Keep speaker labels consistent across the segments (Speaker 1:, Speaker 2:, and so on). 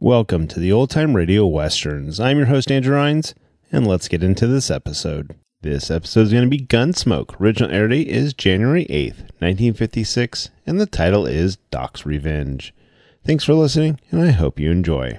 Speaker 1: Welcome to the Old Time Radio Westerns. I'm your host, Andrew Rhynes, and let's get into this episode. This episode is going to be Gunsmoke. Original air date is January 8th, 1956, and the title is Doc's Revenge. Thanks for listening, and I hope you enjoy.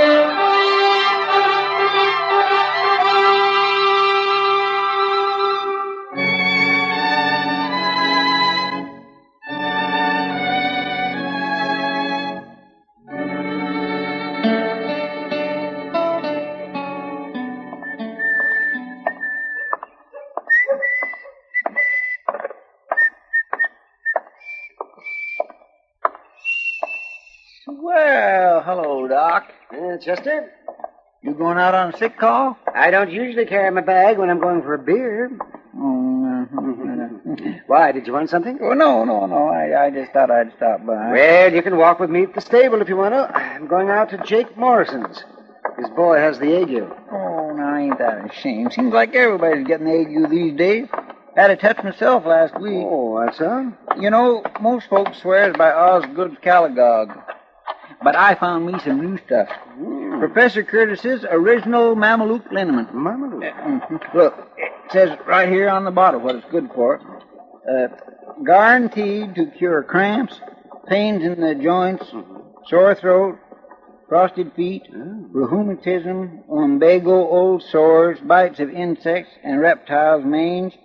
Speaker 2: Chester?
Speaker 3: You going out on a sick call?
Speaker 2: I don't usually carry my bag when I'm going for a beer.
Speaker 3: Oh,
Speaker 2: Why, did you want something?
Speaker 3: Oh, no, no, no. I, I just thought I'd stop by.
Speaker 2: Well, you can walk with me at the stable if you want to. I'm going out to Jake Morrison's. His boy has the ague.
Speaker 3: Oh, now ain't that a shame? Seems like everybody's getting the ague these days. Had a touch myself last week.
Speaker 2: Oh, that's all?
Speaker 3: You know, most folks swears by Osgood Cholagogue. But I found me some new stuff.
Speaker 2: Mm.
Speaker 3: Professor Curtis's original Mameluke liniment.
Speaker 2: Mameluke?
Speaker 3: Mhm. Look, it says right here on the bottle what it's good for. Uh, guaranteed to cure cramps, pains in the joints, sore throat, frosted feet, rheumatism, lumbago, old sores, bites of insects and reptiles, mange,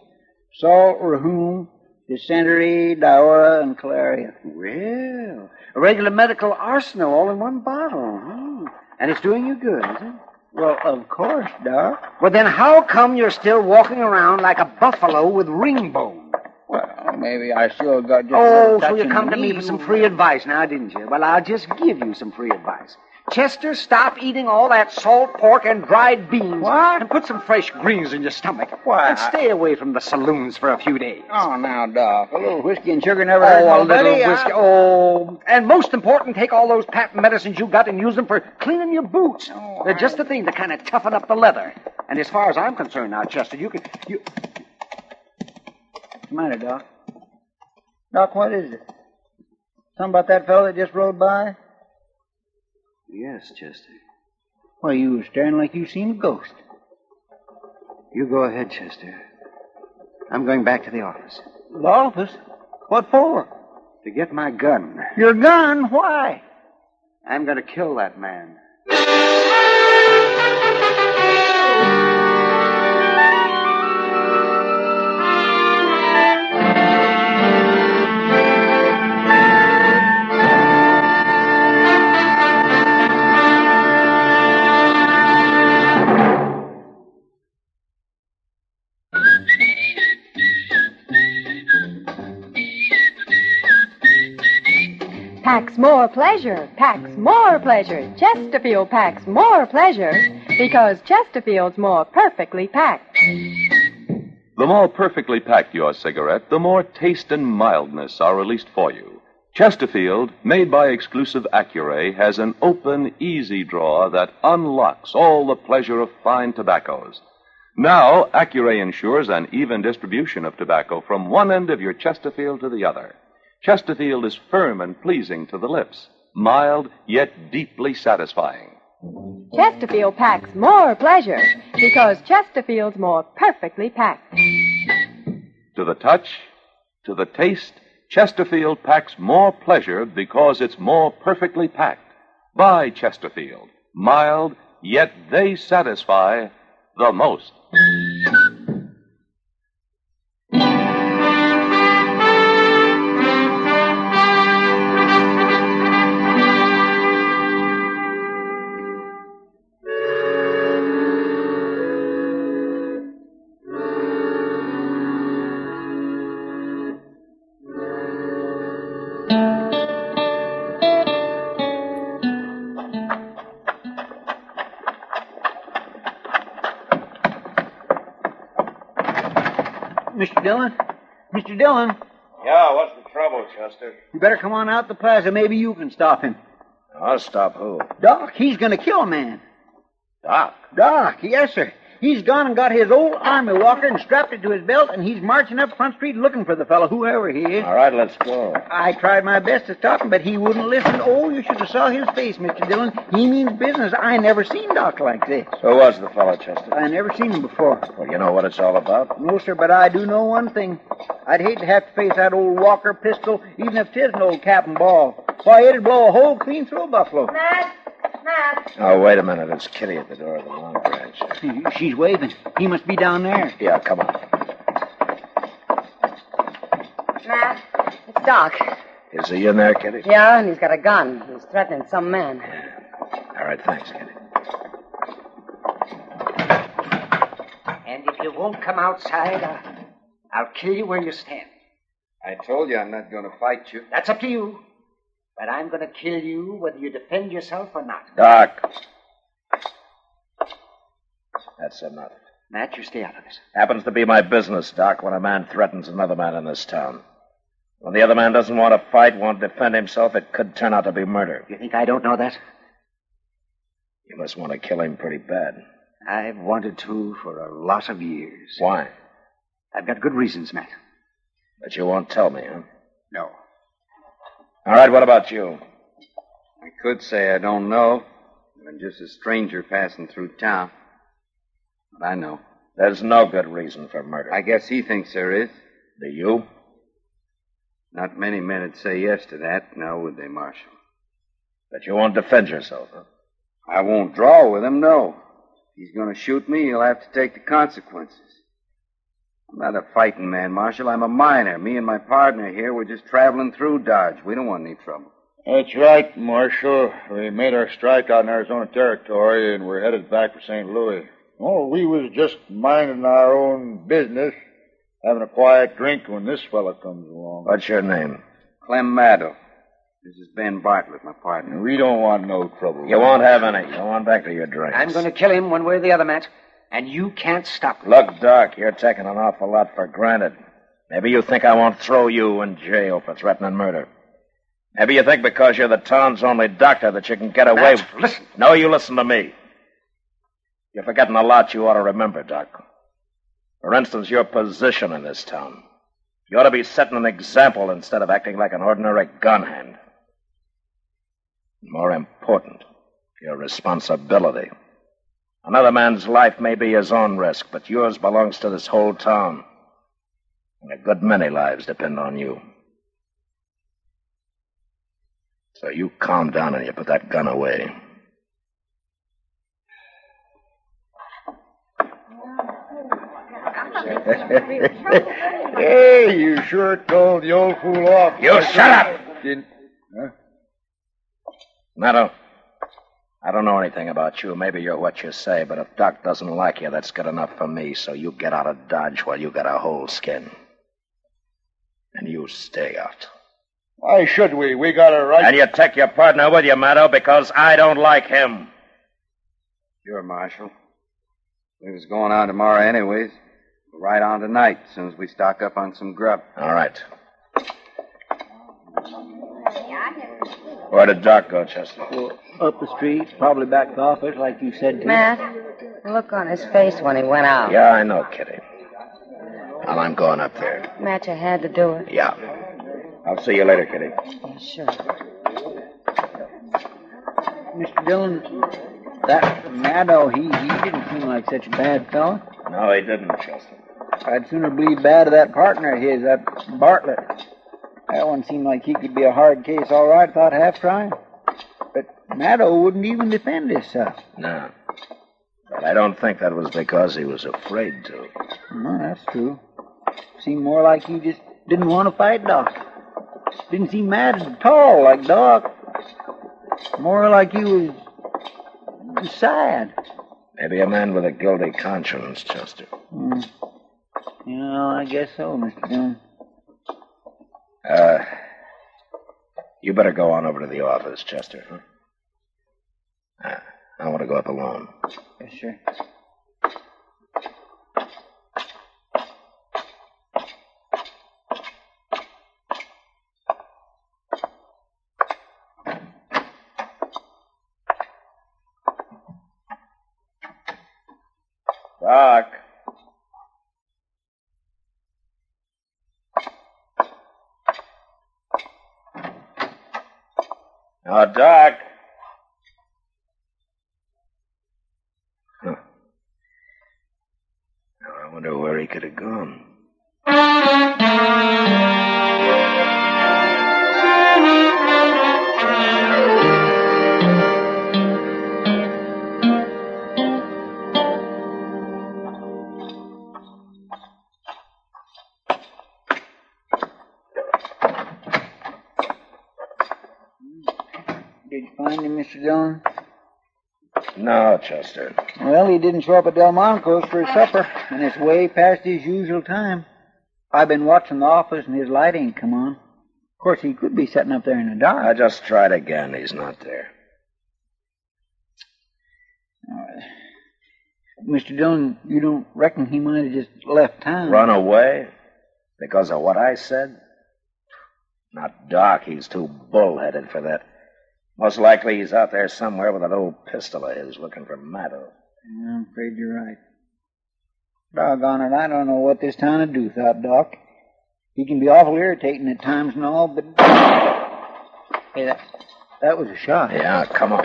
Speaker 3: salt rheum, dysentery, diarrhea, and cholera.
Speaker 2: Well, a regular medical arsenal all in one bottle. Hmm. And it's doing you good, isn't it?
Speaker 3: Well, of course, Doc.
Speaker 2: Well, then how come you're still walking around like a buffalo with ring bone?
Speaker 3: Well, maybe I still got just a
Speaker 2: Oh, so you come to me for some free advice now, didn't you? Well, I'll just give you some free advice. Chester, stop eating all that salt pork and dried beans. What? And put some fresh greens in your stomach.
Speaker 3: Why,
Speaker 2: And stay away from the saloons for a few days.
Speaker 3: Oh, now, Doc, a little whiskey and sugar never oh, hurt
Speaker 2: Oh, a little
Speaker 3: I-
Speaker 2: whiskey. Oh, and most important, take all those patent medicines you got and use them for cleaning your boots. Oh, They're just the thing to kind of toughen up the leather. And as far as I'm concerned now, Chester, you can you
Speaker 3: What's the matter, Doc? Doc, what is it? Something about that fellow that just rode by?
Speaker 2: Yes, Chester.
Speaker 3: Why, you was staring like you seen a ghost.
Speaker 2: You go ahead, Chester. I'm going back to the office.
Speaker 3: The office? What for?
Speaker 2: To get my gun.
Speaker 3: Your gun? Why?
Speaker 2: I'm going to kill that man.
Speaker 4: Packs more pleasure, packs more pleasure. Chesterfield packs more pleasure because Chesterfield's more perfectly packed.
Speaker 5: The more perfectly packed your cigarette, the more taste and mildness are released for you. Chesterfield, made by exclusive Accuray, has an open, easy drawer that unlocks all the pleasure of fine tobaccos. Now, Accuray ensures an even distribution of tobacco from one end of your Chesterfield to the other. Chesterfield is firm and pleasing to the lips, mild yet deeply satisfying.
Speaker 4: Chesterfield packs more pleasure because Chesterfield's more perfectly packed.
Speaker 5: To the touch, to the taste, Chesterfield packs more pleasure because it's more perfectly packed. By Chesterfield, mild, yet they satisfy the most.
Speaker 3: Dillon? Mr. Dillon,
Speaker 6: Yeah, what's the trouble, Chester?
Speaker 3: you better come on out the plaza. Maybe you can stop him.
Speaker 6: I'll stop who?
Speaker 3: Doc, he's gonna kill a man.
Speaker 6: Doc.
Speaker 3: Doc, yes, sir. He's gone and got his old army walker and strapped it to his belt, and he's marching up Front Street looking for the fellow, whoever he is.
Speaker 6: All right, let's go.
Speaker 3: I tried my best to stop him, but he wouldn't listen. Oh, you should have saw his face, Mr. Dillon. He means business. I never seen Doc like this.
Speaker 6: Who was the fellow, Chester?
Speaker 3: I never seen him before.
Speaker 6: Well, you know what it's all about?
Speaker 3: No, sir, but I do know one thing. I'd hate to have to face that old Walker pistol, even if if 'tis an old cap and ball. Why, it'd blow a hole clean through a buffalo.
Speaker 7: Matt, Matt.
Speaker 6: Oh, wait a minute. It's Kitty at the door of the Long Branch.
Speaker 3: She's waving. He must be down there.
Speaker 6: Yeah, come on.
Speaker 8: Matt, it's Doc.
Speaker 6: Is he in there, Kitty?
Speaker 8: Yeah, and he's got a gun. He's threatening some man. Yeah.
Speaker 6: All right, thanks, Kitty.
Speaker 2: And if you won't come outside, I'll, I'll kill you where you stand.
Speaker 6: I told you I'm not going to fight you.
Speaker 2: That's up to you. But I'm going to kill you whether you defend yourself or not.
Speaker 6: Doc. That's enough.
Speaker 2: Matt, you stay out of this.
Speaker 6: Happens to be my business, Doc, when a man threatens another man in this town. When the other man doesn't want to fight, won't defend himself, it could turn out to be murder.
Speaker 2: You think I don't know that?
Speaker 6: You must want to kill him pretty bad.
Speaker 2: I've wanted to for a lot of years.
Speaker 6: Why?
Speaker 2: I've got good reasons, Matt.
Speaker 6: But you won't tell me, huh?
Speaker 2: No.
Speaker 6: All right, what about you?
Speaker 9: I could say I don't know. I'm just a stranger passing through town. But I know.
Speaker 6: There's no good reason for murder.
Speaker 9: I guess he thinks there is.
Speaker 6: Do you?
Speaker 9: Not many men would say yes to that, now would they, Marshal?
Speaker 6: But you won't defend yourself, huh?
Speaker 9: I won't draw with him, no. If he's going to shoot me, he'll have to take the consequences. I'm not a fighting man, Marshal. I'm a miner. Me and my partner here, we're just traveling through Dodge. We don't want any trouble.
Speaker 10: That's right, Marshal. We made our strike out in Arizona Territory, and we're headed back for St. Louis. Oh, we was just minding our own business, having a quiet drink when this fella comes along.
Speaker 6: What's your name?
Speaker 9: Clem Maddow. This is Ben Bartlett, my partner.
Speaker 10: We don't want no trouble.
Speaker 6: You won't have any. Go on back to your drinks.
Speaker 2: I'm going to kill him one way or the other, Matt. And you can't stop me.
Speaker 6: Look, Doc, you're taking an awful lot for granted. Maybe you think I won't throw you in jail for threatening murder. Maybe you think because you're the town's only doctor that you can get away.
Speaker 2: Matt, listen.
Speaker 6: No, you listen to me. You're forgetting a lot you ought to remember, Doc. For instance, your position in this town. You ought to be setting an example instead of acting like an ordinary gun hand. More important, your responsibility. Another man's life may be his own risk, but yours belongs to this whole town. And a good many lives depend on you. So you calm down and you put that gun away.
Speaker 10: hey, you sure told the old fool off.
Speaker 6: You shut up!
Speaker 10: Didn't, huh?
Speaker 6: Maddow, I don't know anything about you. Maybe you're what you say, but if Doc doesn't like you, that's good enough for me. So you get out of Dodge while you got a whole skin. And you stay out.
Speaker 10: Why should we? We got a right.
Speaker 6: And you take your partner with you, Maddow, because I don't like him.
Speaker 9: Sure, Marshal. We was going on tomorrow anyways. We'll right on tonight, as soon as we stock up on some grub.
Speaker 6: All right. Where did Doc go, Chester?
Speaker 3: Well, up the street, probably back to the office, like you said to.
Speaker 8: Matt, the look on his face when he went out.
Speaker 6: Yeah, I know, Kitty. Well, I'm going up there.
Speaker 8: Matt, you had to do it.
Speaker 6: Yeah. I'll see you later, Kitty.
Speaker 8: Yeah, sure.
Speaker 3: Mr. Dillon, that Maddow, he, he didn't seem like such a bad fellow.
Speaker 6: No, he didn't, Chester.
Speaker 3: I'd sooner believe bad of that partner of his, that Bartlett. That one seemed like he could be a hard case, all right, thought half trying. But Maddow wouldn't even defend himself.
Speaker 6: No. But I don't think that was because he was afraid to.
Speaker 3: No, that's true. Seemed more like he just didn't want to fight Doc. Didn't seem mad at all, like Doc. More like he was sad.
Speaker 6: Maybe a man with a guilty conscience, Chester.
Speaker 3: Hmm. Yeah, I guess so, Mr. Dillon.
Speaker 6: Uh, you better go on over to the office, Chester. Huh? Uh, I want to go up alone.
Speaker 3: Yes, sure.
Speaker 6: Doc. Now, Doc. He
Speaker 3: didn't show up at Delmonico's for his supper, and it's way past his usual time. I've been watching the office, and his light ain't come on. Of course, he could be sitting up there in the dark.
Speaker 6: I just tried again. He's not there.
Speaker 3: Mr. Dillon, you don't reckon he might have just left town?
Speaker 6: Run away? Because of what I said? Not Doc. He's too bullheaded for that. Most likely he's out there somewhere with an old pistol of his looking for Maddow.
Speaker 3: Yeah, I'm afraid you're right. Doggone it, I don't know what this town would do, thought Doc. He can be awful irritating at times and all, but. Hey, that, that was a shot.
Speaker 6: Yeah, come on.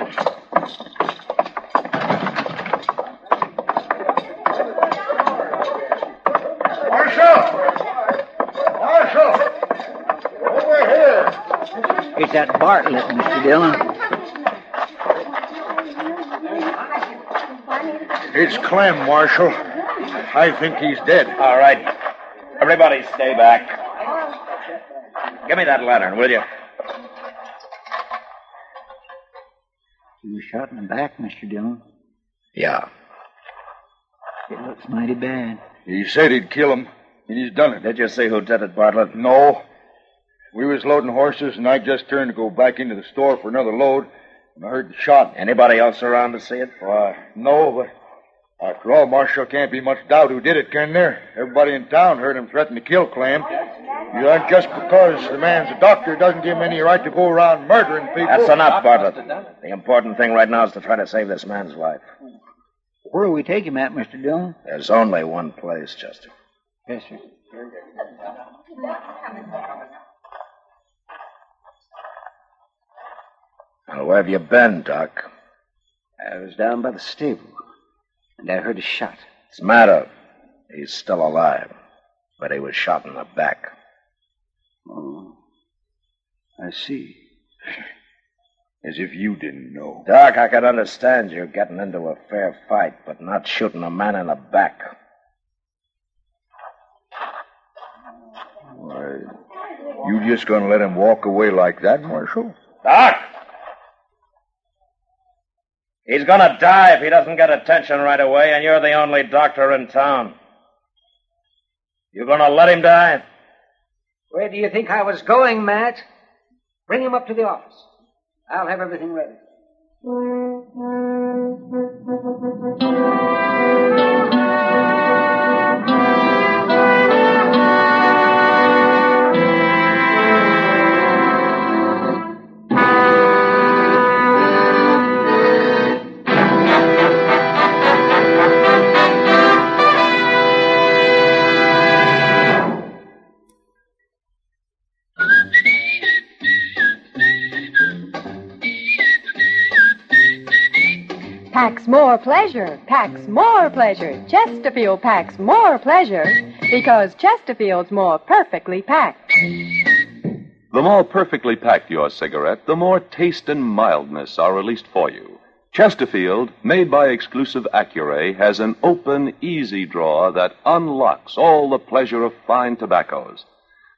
Speaker 3: Marshal! Marshal! Over here! It's that Bartlett, Mr. Dillon.
Speaker 10: It's Clem, Marshal. I think he's dead.
Speaker 6: All right. Everybody stay back. Give me that lantern, will you?
Speaker 3: He was shot in the back, Mr. Dillon.
Speaker 6: Yeah.
Speaker 3: It looks mighty bad.
Speaker 10: He said he'd kill him, and he's done it.
Speaker 6: Did you see who did it, Bartlett?
Speaker 10: No. We was loading horses, and I just turned to go back into the store for another load, and I heard the shot.
Speaker 6: Anybody else around to see it?
Speaker 10: Why, no, but after all, Marshal, can't be much doubt who did it, can there? Everybody in town heard him threaten to kill Clem. You know, just because the man's a doctor doesn't give him any right to go around murdering people.
Speaker 6: That's enough, Bartlett. The important thing right now is to try to save this man's life.
Speaker 3: Where will we take him at, Mr. Dillon?
Speaker 6: There's only one place, Chester.
Speaker 3: Yes, sir.
Speaker 6: Where have you been, Doc?
Speaker 2: I was down by the stable, and I heard a shot.
Speaker 6: It's Maddow. He's still alive, but he was shot in the back.
Speaker 2: Oh, I see.
Speaker 10: As if you didn't know.
Speaker 6: Doc, I could understand you getting into a fair fight, but not shooting a man in the back.
Speaker 10: Why, you just gonna let him walk away like that, Marshal?
Speaker 6: Doc! He's gonna die if he doesn't get attention right away, and you're the only doctor in town. You gonna let him die?
Speaker 2: Where do you think I was going, Matt? Bring him up to the office. I'll have everything ready.
Speaker 4: Pleasure, packs more pleasure. Chesterfield packs more pleasure because Chesterfield's more perfectly packed.
Speaker 5: The more perfectly packed your cigarette, the more taste and mildness are released for you. Chesterfield, made by exclusive Accuray, has an open, easy drawer that unlocks all the pleasure of fine tobaccos.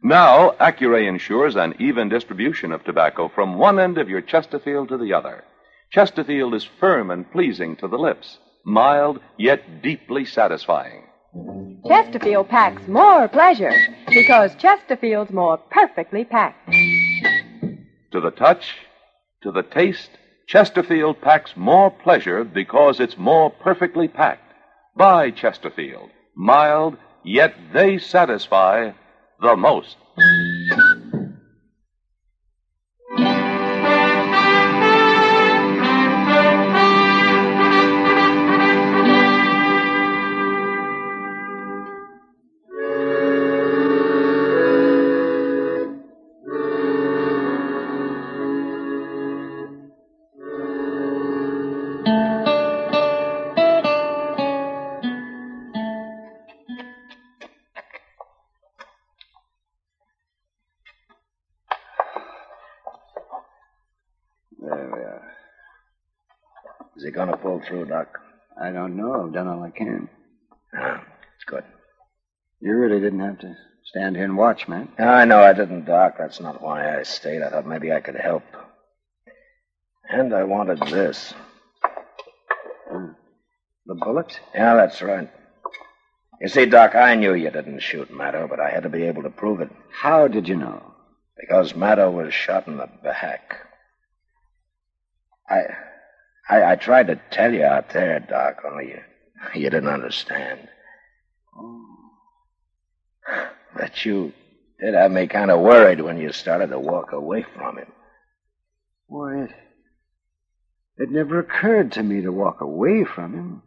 Speaker 5: Now, Accuray ensures an even distribution of tobacco from one end of your Chesterfield to the other. Chesterfield is firm and pleasing to the lips, mild yet deeply satisfying.
Speaker 4: Chesterfield packs more pleasure because Chesterfield's more perfectly packed.
Speaker 5: To the touch, to the taste, Chesterfield packs more pleasure because it's more perfectly packed. Buy Chesterfield, mild, yet they satisfy the most.
Speaker 6: Is he gonna pull through, Doc?
Speaker 2: I don't know. I've done all I can.
Speaker 6: Ah, it's good.
Speaker 2: You really didn't have to stand here and watch, man.
Speaker 6: I know I didn't, Doc. That's not why I stayed. I thought maybe I could help. And I wanted this.
Speaker 2: The bullet?
Speaker 6: Yeah, that's right. You see, Doc, I knew you didn't shoot Maddow, but I had to be able to prove it.
Speaker 2: How did you know?
Speaker 6: Because Maddow was shot in the back. I, I, I tried to tell you out there, Doc, only you, you didn't understand. But you did have me kind of worried when you started to walk away from him.
Speaker 2: Why, it, it never occurred to me to walk away from him.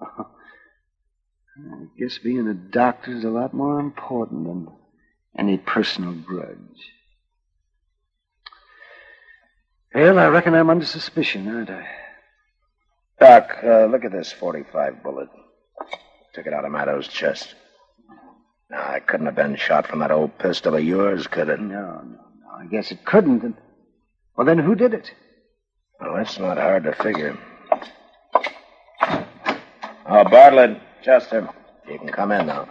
Speaker 2: I guess being a doctor is a lot more important than any personal grudge. Well, I reckon I'm under suspicion, aren't I?
Speaker 6: Doc, uh, look at this 45 bullet. Took it out of Maddow's chest. Now, I couldn't have been shot from that old pistol of yours, could it?
Speaker 2: No, no, no.
Speaker 9: I guess it couldn't. And, well, then who did it?
Speaker 6: Well, that's not hard to figure. Oh, Bartlett, Chester, you can come in now.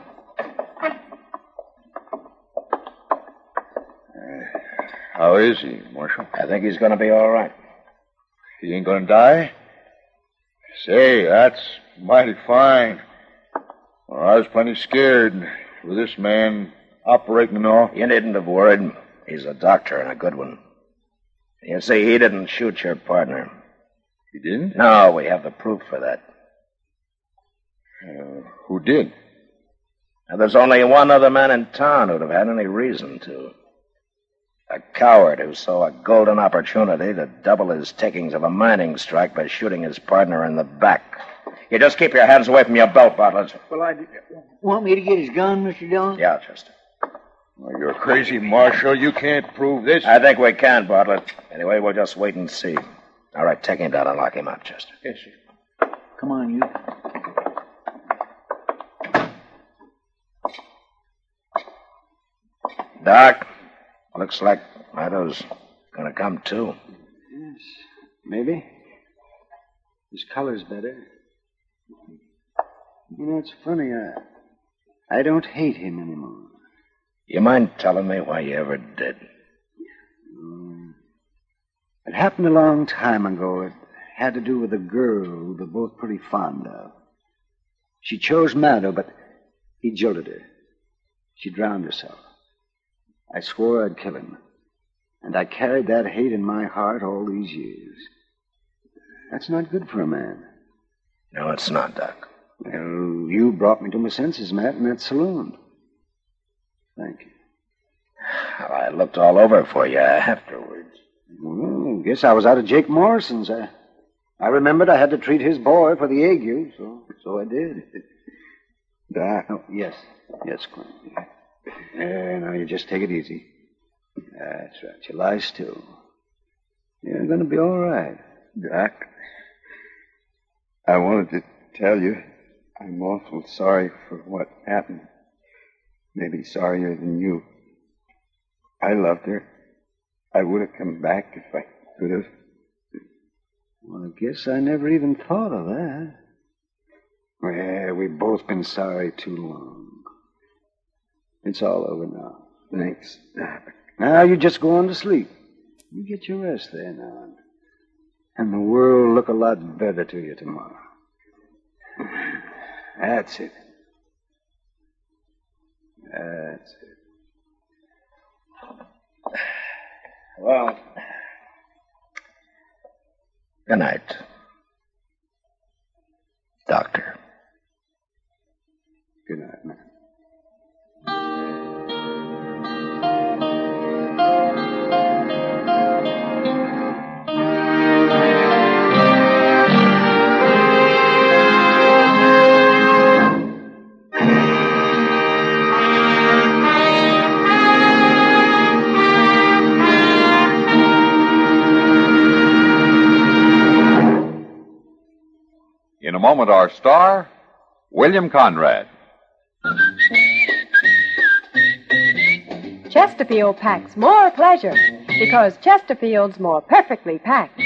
Speaker 10: How is he, Marshal?
Speaker 6: I think he's going to be all right.
Speaker 10: He ain't gonna die? Say, that's mighty fine. Well, I was plenty scared with this man operating and all.
Speaker 6: You needn't have worried. He's a doctor and a good one. You see, he didn't shoot your partner.
Speaker 10: He didn't?
Speaker 6: No, we have the proof for that.
Speaker 10: Uh, who did?
Speaker 6: Now, there's only one other man in town who'd have had any reason to. A coward who saw a golden opportunity to double his takings of a mining strike by shooting his partner in the back. You just keep your hands away from your belt, Bartlett.
Speaker 3: Well, I want me to get his gun, Mr. Dillon?
Speaker 6: Yeah, Chester.
Speaker 10: Well, you're crazy, Marshal. You can't prove this.
Speaker 6: I think we can, Bartlett. Anyway, we'll just wait and see. All right, take him down and lock him up, Chester.
Speaker 3: Yes, sir. Come on, you.
Speaker 6: Doc, looks like Maddow's gonna come too.
Speaker 9: Yes, maybe. His color's better. You know, it's funny. I, I don't hate him anymore.
Speaker 6: You mind telling me why you ever did?
Speaker 9: Mm. It happened a long time ago. It had to do with a girl we were both pretty fond of. She chose Maddow, but he jilted her. She drowned herself. I swore I'd kill him. And I carried that hate in my heart all these years. That's not good for a man.
Speaker 6: No, it's not, Doc.
Speaker 9: Well, you brought me to my senses, Matt, in that saloon. Thank you.
Speaker 6: Well, I looked all over for you afterwards.
Speaker 9: Well, I guess I was out of Jake Morrison's. I, I remembered I had to treat his boy for the ague, so so I did. Doc. Oh, yes. Yes, Clint. Yeah, now you just take it easy. That's right. You lie still. You're going to be all right.
Speaker 11: Doc, I wanted to tell you I'm awful sorry for what happened. Maybe sorrier than you. I loved her. I would have come back if I could have.
Speaker 9: Well, I guess I never even thought of that. Well, we've both been sorry too long. It's all over now. Thanks. Now you just go on to sleep. You get your rest there now. And the world will look a lot better to you tomorrow. That's it. That's it.
Speaker 6: Well, good night, Doctor.
Speaker 9: Good night, man.
Speaker 12: A moment, our star, William Conrad.
Speaker 4: Chesterfield packs more pleasure because Chesterfield's more perfectly packed.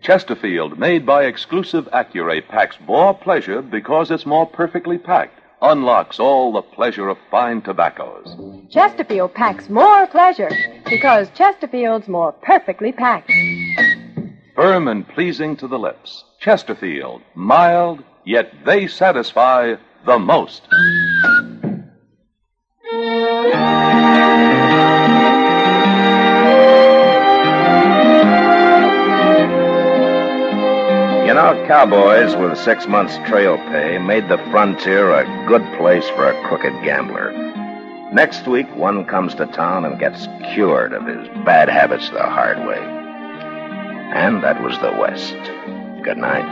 Speaker 5: Chesterfield, made by exclusive Accuray, packs more pleasure because it's more perfectly packed. Unlocks all the pleasure of fine tobaccos.
Speaker 4: Chesterfield packs more pleasure because Chesterfield's more perfectly packed.
Speaker 5: Firm and pleasing to the lips. Chesterfield, mild, yet they satisfy the most.
Speaker 6: You know, cowboys with six months trail pay made the frontier a good place for a crooked gambler. Next week, one comes to town and gets cured of his bad habits the hard way. And that was the West. Good night.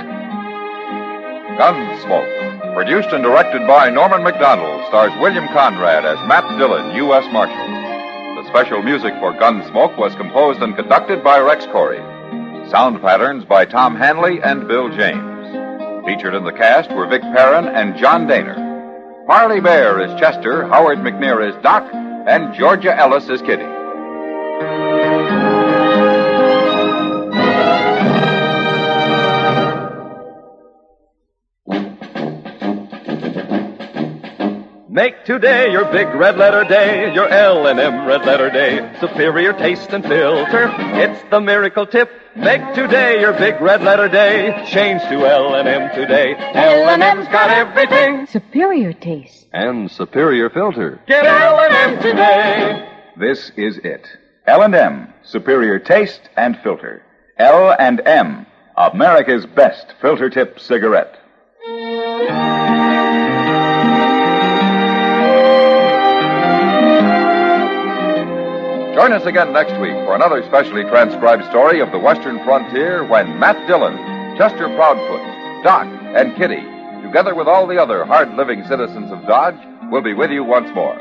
Speaker 12: Gunsmoke, produced and directed by Norman Macdonnell, stars William Conrad as Matt Dillon, U.S. Marshal. The special music for Gunsmoke was composed and conducted by Rex Koury. Sound patterns by Tom Hanley and Bill James. Featured in the cast were Vic Perrin and John Dehner. Parley Baer is Chester, Howard McNear is Doc, and Georgia Ellis is Kitty.
Speaker 13: Make today your big red letter day, your L&M red letter day. Superior taste and filter, it's the miracle tip. Make today your big red letter day. Change to L&M today. L&M's got everything.
Speaker 4: Superior taste.
Speaker 5: And superior filter.
Speaker 13: Get L&M today.
Speaker 14: This is it. L&M, superior taste and filter. L&M, America's best filter tip cigarette.
Speaker 12: Join us again next week for another specially transcribed story of the Western frontier when Matt Dillon, Chester Proudfoot, Doc, and Kitty, together with all the other hard living citizens of Dodge, will be with you once more.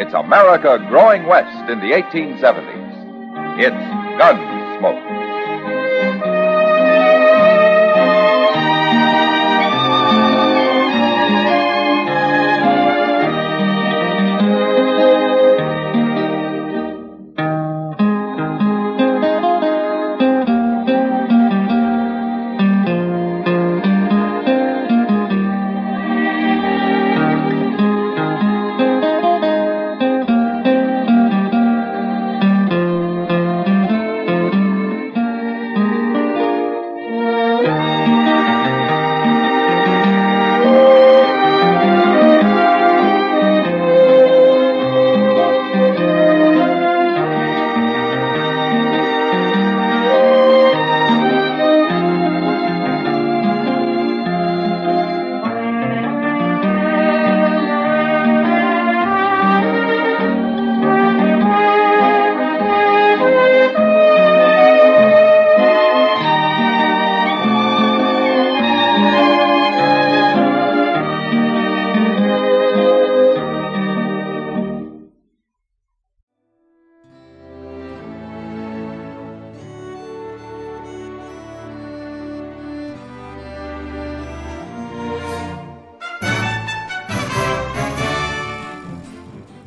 Speaker 12: It's America growing west in the 1870s. It's Gunsmoke.